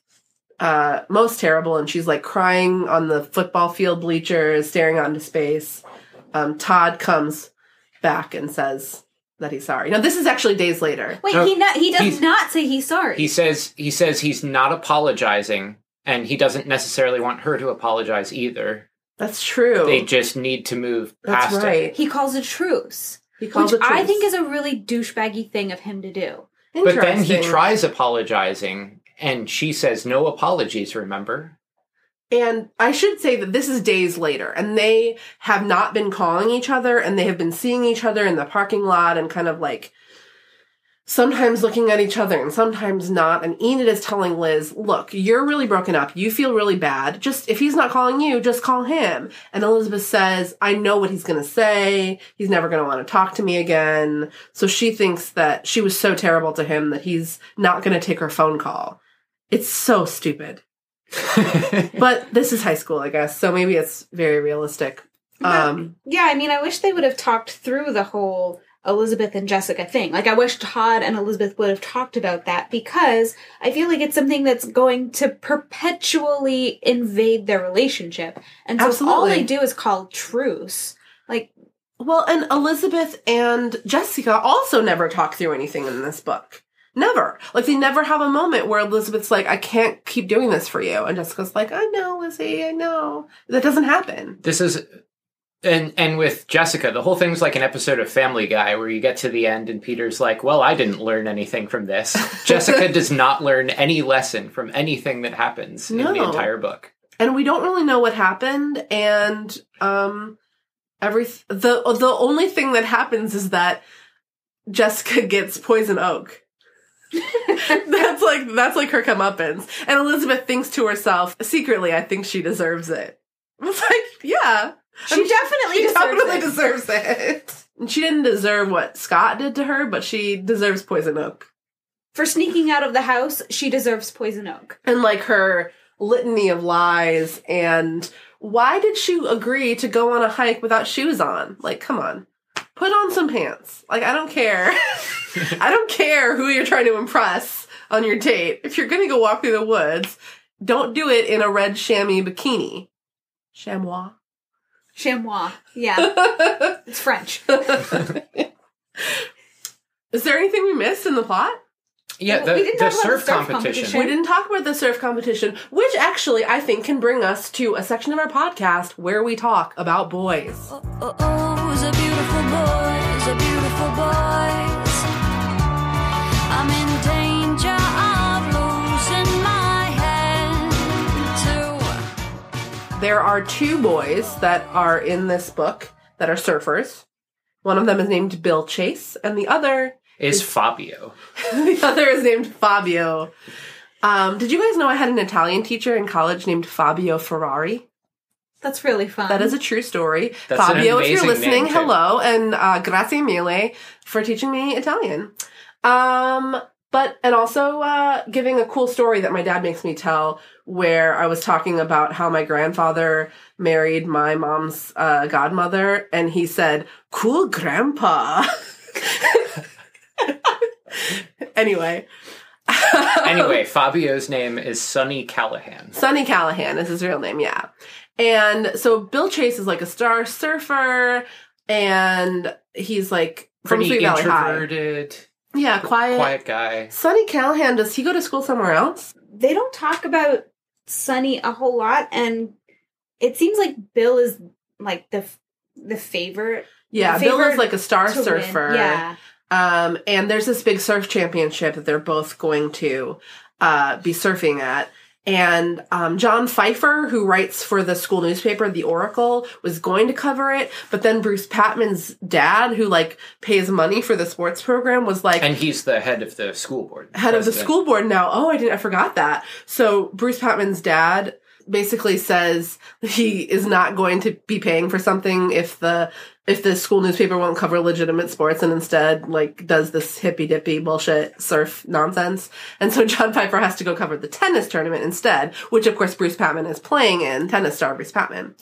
uh, most terrible, and she's like crying on the football field bleachers, staring out into space. Um, Todd comes back and says that he's sorry. Now, this is actually days later. Wait, No, he not, he does he's- not say he's sorry. He says he says he's not apologizing, and he doesn't necessarily want her to apologize either. That's true. They just need to move That's past it. right. he calls a truce, He calls which it I truce. think is a really douchebaggy thing of him to do. But then he Interesting. tries apologizing, and she says no apologies. Remember? And I should say that this is days later, and they have not been calling each other, and they have been seeing each other in the parking lot and kind of like sometimes looking at each other and sometimes not. And Enid is telling Liz, Look, you're really broken up. You feel really bad. Just if he's not calling you, just call him. And Elizabeth says, I know what he's going to say. He's never going to want to talk to me again. So she thinks that she was so terrible to him that he's not going to take her phone call. It's so stupid but this is high school, I guess, so maybe it's very realistic. Um, Yeah, I mean, I wish they would have talked through the whole Elizabeth and Jessica thing. Like, I wish Todd and Elizabeth would have talked about that because I feel like it's something that's going to perpetually invade their relationship. And so if all they do is call truce. Like, well, and Elizabeth and Jessica also never talk through anything in this book. Never. Like, they never have a moment where Elizabeth's like, I can't keep doing this for you. And Jessica's like, I know, Lizzie, I know. That doesn't happen. this is and and with Jessica, the whole thing's like an episode of Family Guy where you get to the end and Peter's like, "Well, I didn't learn anything from this." Jessica does not learn any lesson from anything that happens in the entire book. and we don't really know what happened and um every the the only thing that happens is that Jessica gets poison oak. that's like that's like her comeuppance. And Elizabeth thinks to herself, secretly, I think she deserves it. It's like, yeah. she I mean, definitely she deserves totally it. deserves it. And she didn't deserve what Scott did to her, but she deserves poison oak. For sneaking out of the house, she deserves poison oak. and like her litany of lies and why did she agree to go on a hike without shoes on like come on put on some pants like i don't care i don't care who you're trying to impress on your date if you're gonna go walk through the woods don't do it in a red chamois bikini chamois Chamois. Yeah, it's French. is there anything we missed in the plot Yeah, the, we didn't the talk about the surf surf competition. competition. We didn't talk about the surf competition, which actually I think can bring us to a section of our podcast where we talk about boys. Oh, oh, oh, it's a beautiful boys, a beautiful boys. I'm in danger of losing my head too. There are two boys that are in this book that are surfers. One of them is named Bill Chase, and the other Is Fabio. the other is named Fabio. Um, did you guys know I had an Italian teacher in college named Fabio Ferrari? That's really fun. That is a true story. That's an Fabio, if you're listening, name, hello, and uh, grazie mille for teaching me Italian. Um, but and also uh, giving a cool story that my dad makes me tell, where I was talking about how my grandfather married my mom's uh, godmother, and he said, "Cool grandpa." anyway. Anyway, Fabio's name is Sonny Callahan. Sonny Callahan is his real name, yeah. And so Bill Chase is like a star surfer, and he's like from Pretty Sweet Valley High. introverted, Yeah, quiet. quiet guy. Sonny Callahan, does he go to school somewhere else? they don't talk about Sonny a whole lot, and it seems like Bill is like the the favorite. Yeah, The Bill is favorite like a star to win. surfer. Yeah, Um, and there's this big surf championship that they're both going to uh, be surfing at. And um, John Pfeiffer, who writes for the school newspaper, The Oracle, was going to cover it. But then Bruce Patman's dad, who like pays money for the sports program, was like, And he's the head of the school board. head of the school board now. Oh, I didn't, I forgot that. So Bruce Patman's dad basically says he is not going to be paying for something if the if the school newspaper won't cover legitimate sports and instead like does this hippy dippy bullshit surf nonsense. And so John Piper has to go cover the tennis tournament instead, which of course Bruce Patman is playing in, tennis star Bruce Patman.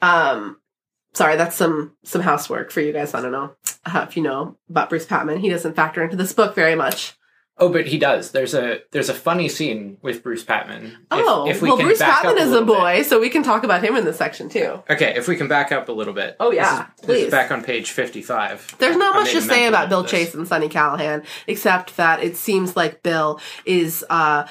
Um sorry, that's some some housework for you guys. I don't know uh, if you know about Bruce Patman. He doesn't factor into this book very much. Oh, but he does. There's a there's a funny scene with Bruce Patman. If- Oh, if we well, Bruce Patman is a little bit. boy, so we can talk about him in this section too. Okay, if we can back up a little bit. Oh, This yeah, is- this is please. back on page fifty-five. There's not I much to say about Bill this. Chase and Sonny Callahan, except that it seems like Bill is uh,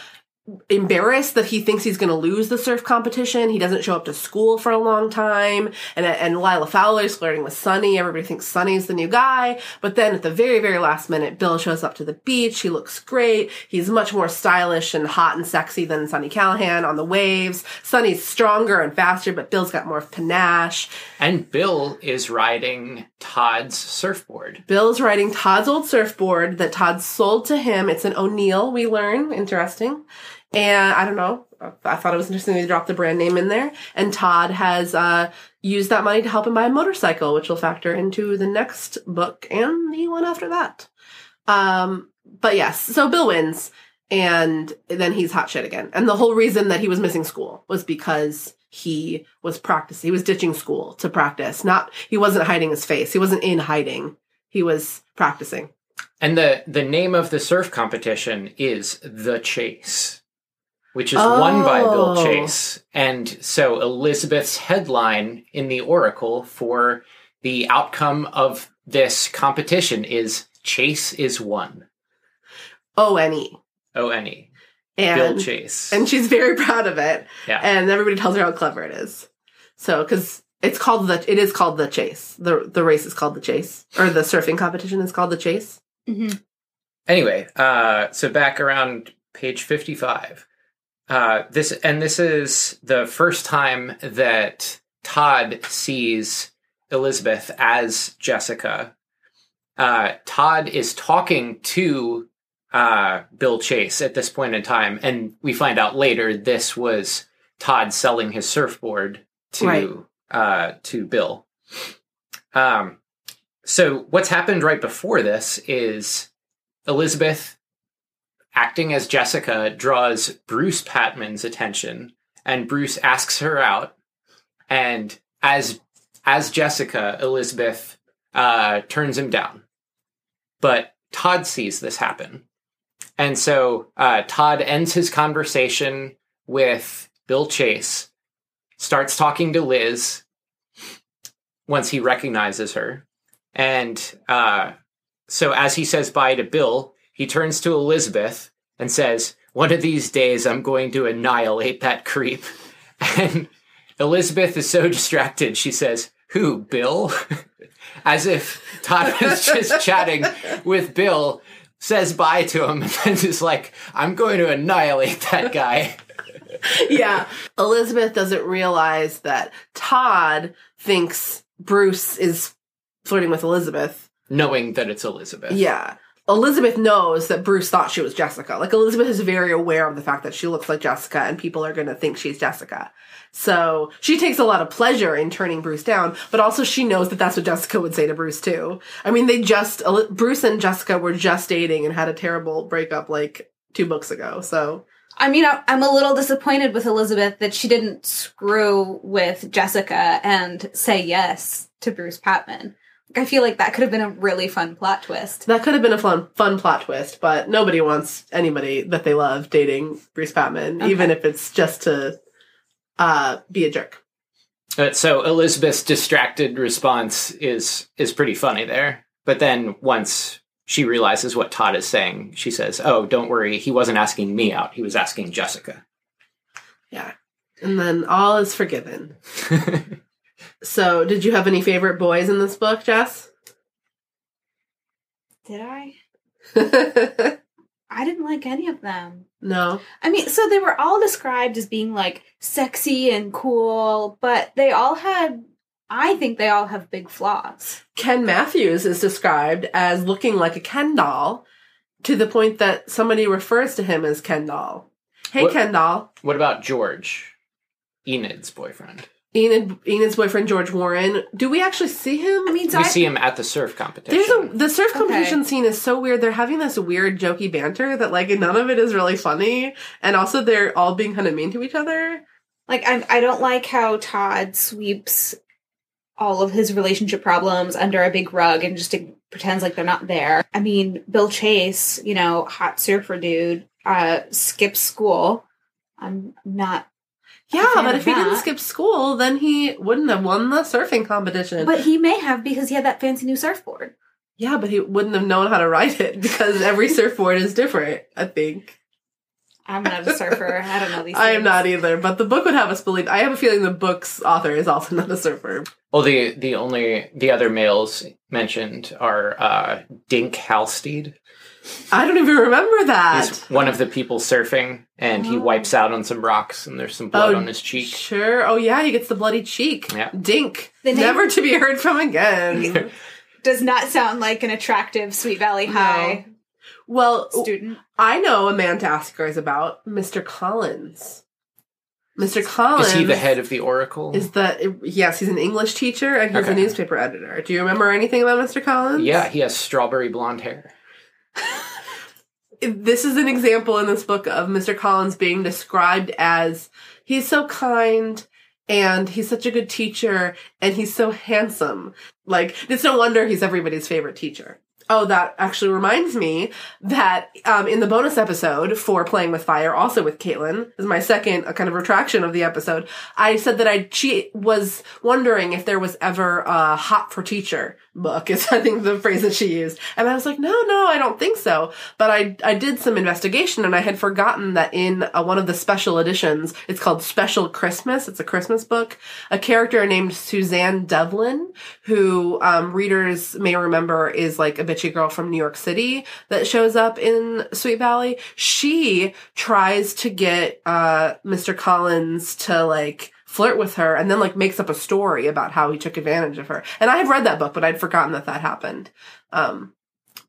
embarrassed that he thinks he's going to lose the surf competition. He doesn't show up to school for a long time, and and Lila Fowler's flirting with Sonny. Everybody thinks Sonny's the new guy, but then at the very very last minute, Bill shows up to the beach. He looks great. He's much more stylish and hot and sexy than Sonny Callahan on the waves. Sonny's stronger and faster, but Bill's got more panache. And Bill is riding Todd's surfboard. Bill's riding Todd's old surfboard that Todd sold to him. It's an O'Neill, we learn. Interesting. And I don't know. I thought it was interesting they dropped the brand name in there. And Todd has uh, used that money to help him buy a motorcycle, which will factor into the next book and the one after that. Um, but yes, so Bill wins, and then he's hot shit again. And the whole reason that he was missing school was because he was practicing. He was ditching school to practice. Not he wasn't hiding his face. He wasn't in hiding. He was practicing. And the the name of the surf competition is The Chase, which is won by Bill Oh. Chase. And so Elizabeth's headline in the Oracle for the outcome of this competition is Chase is won. O N E. O N E. Bill Chase. and she's very proud of it. Yeah. And everybody tells her how clever it is. So because it's called the it is called the chase. The the race is called the chase, or the surfing competition is called the chase. Mhm. Anyway, uh, so back around page 55. Uh, this and this is the first time that Todd sees Elizabeth as Jessica. Uh, Todd is talking to uh, Bill Chase at this point in time, and we find out later this was Todd selling his surfboard to Right. uh, to Bill. Um, so what's happened right before this is Elizabeth, acting as Jessica, draws Bruce Patman's attention, and Bruce asks her out. And as as Jessica, Elizabeth uh, turns him down. But Todd sees this happen, and so uh, Todd ends his conversation with Bill Chase, starts talking to Liz once he recognizes her, and uh, so as he says bye to Bill, he turns to Elizabeth and says, One of these days I'm going to annihilate that creep. And Elizabeth is so distracted, she says, Who, Bill? As if Todd was just chatting with Bill, says bye to him, and then is like, I'm going to annihilate that guy. yeah. Elizabeth doesn't realize that Todd thinks Bruce is flirting with Elizabeth. Knowing that it's Elizabeth. Yeah. Elizabeth knows that Bruce thought she was Jessica. Like Elizabeth is very aware of the fact that she looks like Jessica and people are going to think she's Jessica. So she takes a lot of pleasure in turning Bruce down, but also she knows that that's what Jessica would say to Bruce too. I mean, they just, Bruce and Jessica were just dating and had a terrible breakup like two books ago. So I mean, I'm a little disappointed with Elizabeth that she didn't screw with Jessica and say yes to Bruce Patman. Like, I feel like that could have been a really fun plot twist. That could have been a fun, fun plot twist, but nobody wants anybody that they love dating Bruce Patman, Okay. even if it's just to uh, be a jerk. Uh, so Elizabeth's distracted response is is pretty funny there. But then once she realizes what Todd is saying, she says, "Oh, don't worry. He wasn't asking me out. He was asking Jessica." Yeah. And then all is forgiven. So, did you have any favorite boys in this book, Jess? Did I? I didn't like any of them. no. I mean, so they were all described as being like sexy and cool, but they all had, I think they all have big flaws. Ken Matthews is described as looking like a Ken doll to the point that somebody refers to him as Ken doll. Hey, What- Ken doll. what about George, Enid's boyfriend? Enid, Enid's boyfriend, George Warren. Do we actually see him? I mean, so we I, see him at the surf competition. There's a the surf Okay. competition scene is so weird. They're having this weird jokey banter that like none of it is really funny, and also they're all being kind of mean to each other. like, I, I don't like how Todd sweeps all of his relationship problems under a big rug and just pretends like they're not there. I mean, Bill Chase, you know, hot surfer dude, uh, skips school. I'm not, Yeah, but of if he didn't skip school, then he wouldn't have won the surfing competition. but he may have because he had that fancy new surfboard. yeah, but he wouldn't have known how to ride it because every surfboard is different, I think. I'm not a surfer. I don't know these. I am not either, but the book would have us believe. I have a feeling the book's author is also not a surfer. Well, the the only the other males mentioned are uh, Dink Halstead. I don't even remember that. He's one of the people surfing, and he Oh. wipes out on some rocks, and there's some blood Oh, on his cheek. Sure. Oh yeah, he gets the bloody cheek. Yeah. Dink. The name- Never to be heard from again. Does not sound like an attractive Sweet Valley High well, student. I know a man to ask yours about, Mr. Collins. Mr. Collins Is he the head of the Oracle? Is the yes, he's an English teacher and he's a newspaper editor. Do you remember anything about Mr. Collins? yeah, he has strawberry blonde hair. This is an example in this book of Mr. Collins being described as he's so kind and he's such a good teacher and he's so handsome. Like, it's no wonder he's everybody's favorite teacher. Oh, that actually reminds me that um, in the bonus episode for Playing with Fire, also with Caitlin, is my second uh, kind of retraction of the episode. I said that I she was wondering if there was ever a hot for teacher book. Is I think the phrase that she used, and I was like, no, no, I don't think so. But I I did some investigation and I had forgotten that in uh, one of the special editions, it's called Special Christmas. It's a Christmas book. A character named Suzanne Devlin, who um, readers may remember is like a bitchy girl from New York City that shows up in Sweet Valley. She tries to get uh, Mr. Collins to like flirt with her and then like makes up a story about how he took advantage of her. And I had read that book, but I'd forgotten that that happened. Um,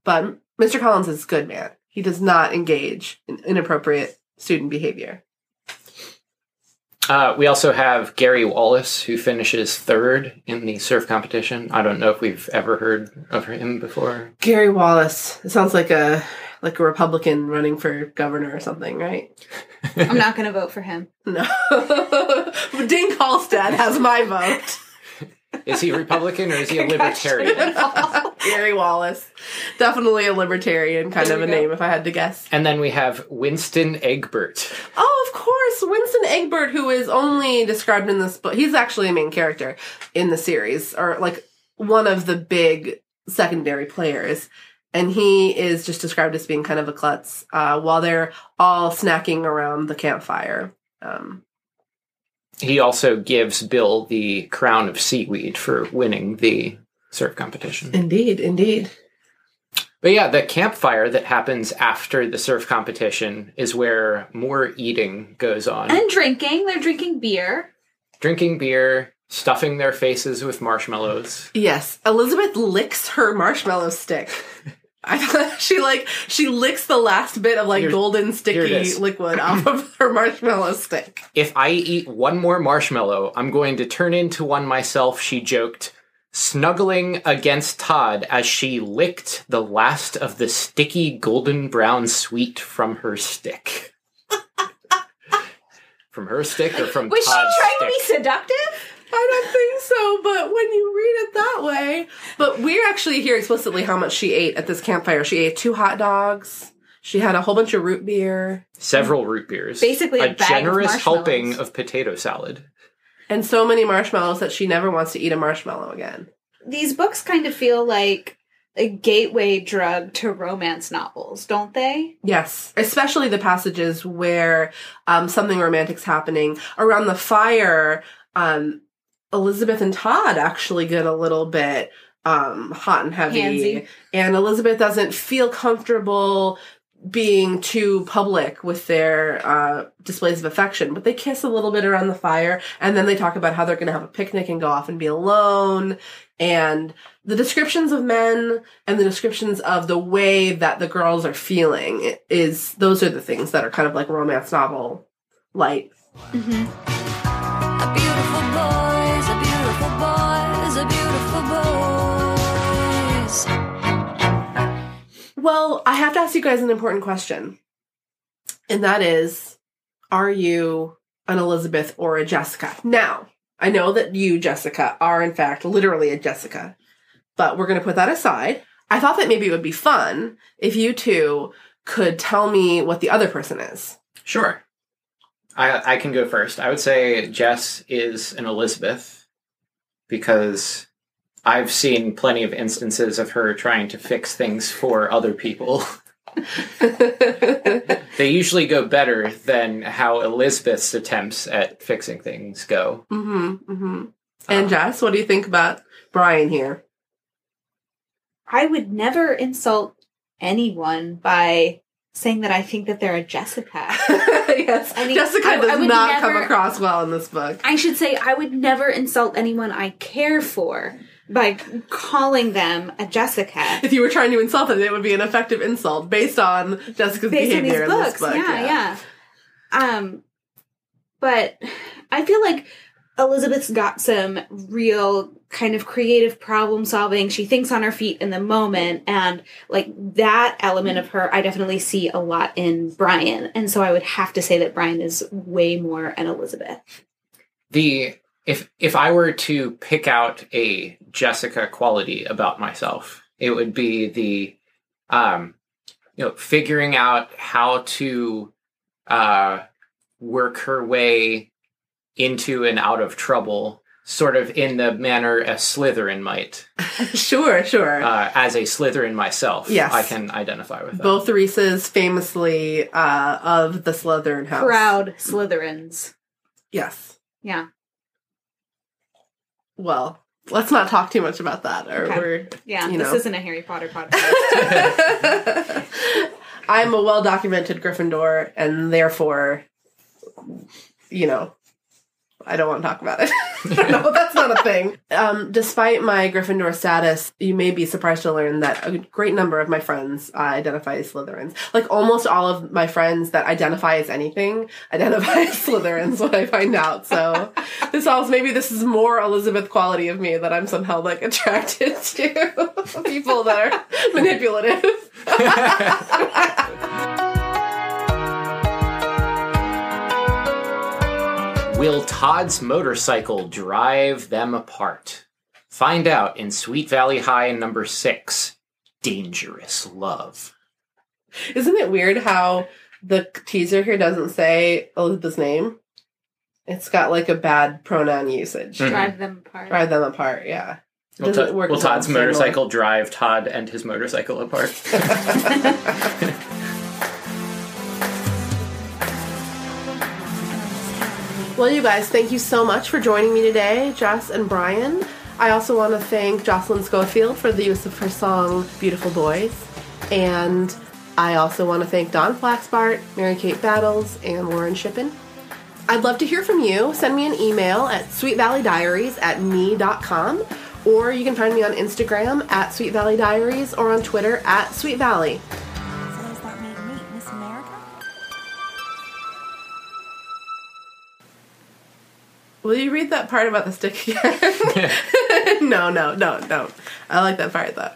but Mr. Collins is a good man. He does not engage in inappropriate student behavior. Uh, we also have Gary Wallace, who finishes third in the surf competition. I don't know if we've ever heard of him before. Gary Wallace. It sounds like a like a Republican running for governor or something, right? I'm not going to vote for him. No. Dink Halstead has my vote. Is he a Republican or is he a libertarian? Gary Wallace. Definitely a libertarian kind of a go. name if I had to guess. And then we have Winston Egbert. Oh, of course, Winston Egbert, who is only described in this book. He's actually a main character in the series, or like one of the big secondary players. And he is just described as being kind of a klutz uh, while they're all snacking around the campfire. Um, He also gives Bill the crown of seaweed for winning the surf competition. indeed, indeed. But yeah, the campfire that happens after the surf competition is where more eating goes on. And drinking. They're drinking beer. Drinking beer, stuffing their faces with marshmallows. Yes, Elizabeth licks her marshmallow stick. I thought she like she licks the last bit of like Here- golden here it sticky is. liquid off of her marshmallow stick. If I eat one more marshmallow, I'm going to turn into one myself, she joked, snuggling against Todd as she licked the last of the sticky golden brown sweet from her stick. from her stick or from Was Todd's she trying to stick? be seductive? I don't think so, but when you read it that way, but we actually hear explicitly how much she ate at this campfire. She ate two hot dogs. She had a whole bunch of root beer Several root beers. Basically a a bag of generous marshmallows. helping of potato salad. and so many marshmallows that she never wants to eat a marshmallow again. These books kind of feel like a gateway drug to romance novels, don't they? Yes, especially the passages where um, something romantic's happening around the fire. Um, Elizabeth and Todd actually get a little bit um, hot and heavy, Handsy. and Elizabeth doesn't feel comfortable being too public with their uh, displays of affection. But they kiss a little bit around the fire, and then they talk about how they're going to have a picnic and go off and be alone. And the descriptions of men and the descriptions of the way that the girls are feeling is those are the things that are kind of like romance novel light. A Well, I have to ask you guys an important question. And that is are you an Elizabeth or a Jessica? Now, I know that you, Jessica, are in fact literally a Jessica, but we're going to put that aside. I thought that maybe it would be fun if you two could tell me what the other person is. Sure. I I can go first. I would say Jess is an Elizabeth because I've seen plenty of instances of her trying to fix things for other people. they usually go better than how Elizabeth's attempts at fixing things go. hmm hmm And Jess, what do you think about Brian here? I would never insult anyone by saying that I think that they're a Jessica. yes, I mean, Jessica I- I does would not come across well in this book. I should say I would never insult anyone I care for by calling them a Jessica. If you were trying to insult them, it would be an effective insult based on Jessica's Based on these behavior in books, this book. yeah, yeah. Um, but I feel like Elizabeth's got some real kind of creative problem solving. She thinks on her feet in the moment, and like that element of her, I definitely see a lot in Brian. And so I would have to say that Brian is way more an Elizabeth. the if if I were to pick out a Jessica quality about myself, it would be the um you know figuring out how to uh work her way into and out of trouble sort of in the manner a Slytherin might. Sure, sure. Uh, as a Slytherin myself, Yes. I can identify with that. Both Reese's famously uh, of the Slytherin house. Proud Slytherins. Yes. Yeah. Well, let's not talk too much about that. Or Okay. we're Yeah. You this know. isn't a Harry Potter podcast. I'm a well documented Gryffindor, and therefore, you know, I don't want to talk about it. no, that's not a thing. Um, despite my Gryffindor status, you may be surprised to learn that a great number of my friends uh, identify as Slytherins. Like almost all of my friends that identify as anything identify as Slytherins when I find out. So this also maybe this is more Elizabeth quality of me that I'm somehow like attracted to people that are manipulative. Will Todd's motorcycle drive them apart? Find out in Sweet Valley High number six Dangerous Love. Isn't it weird how the teaser here doesn't say Elizabeth's name? It's got like a bad pronoun usage. Mhm. Drive them apart. Drive them apart, yeah. It Will, doesn't work will Todd's as Samuel. motorcycle drive Todd and his motorcycle apart? Well, you guys, thank you so much for joining me today, Jess and Brian. I also want to thank Jocelyn Schofield for the use of her song Beautiful Boys. And I also want to thank Don Flaxbart, Mary Kate Battles, and Lauren Shippen. I'd love to hear from you. Send me an email at sweetvalleydiaries at me.com or you can find me on Instagram at Sweet Valley Diaries or on Twitter at Sweet Valley. Will you read that part about the stick again? no, no, no, don't. I like that part though.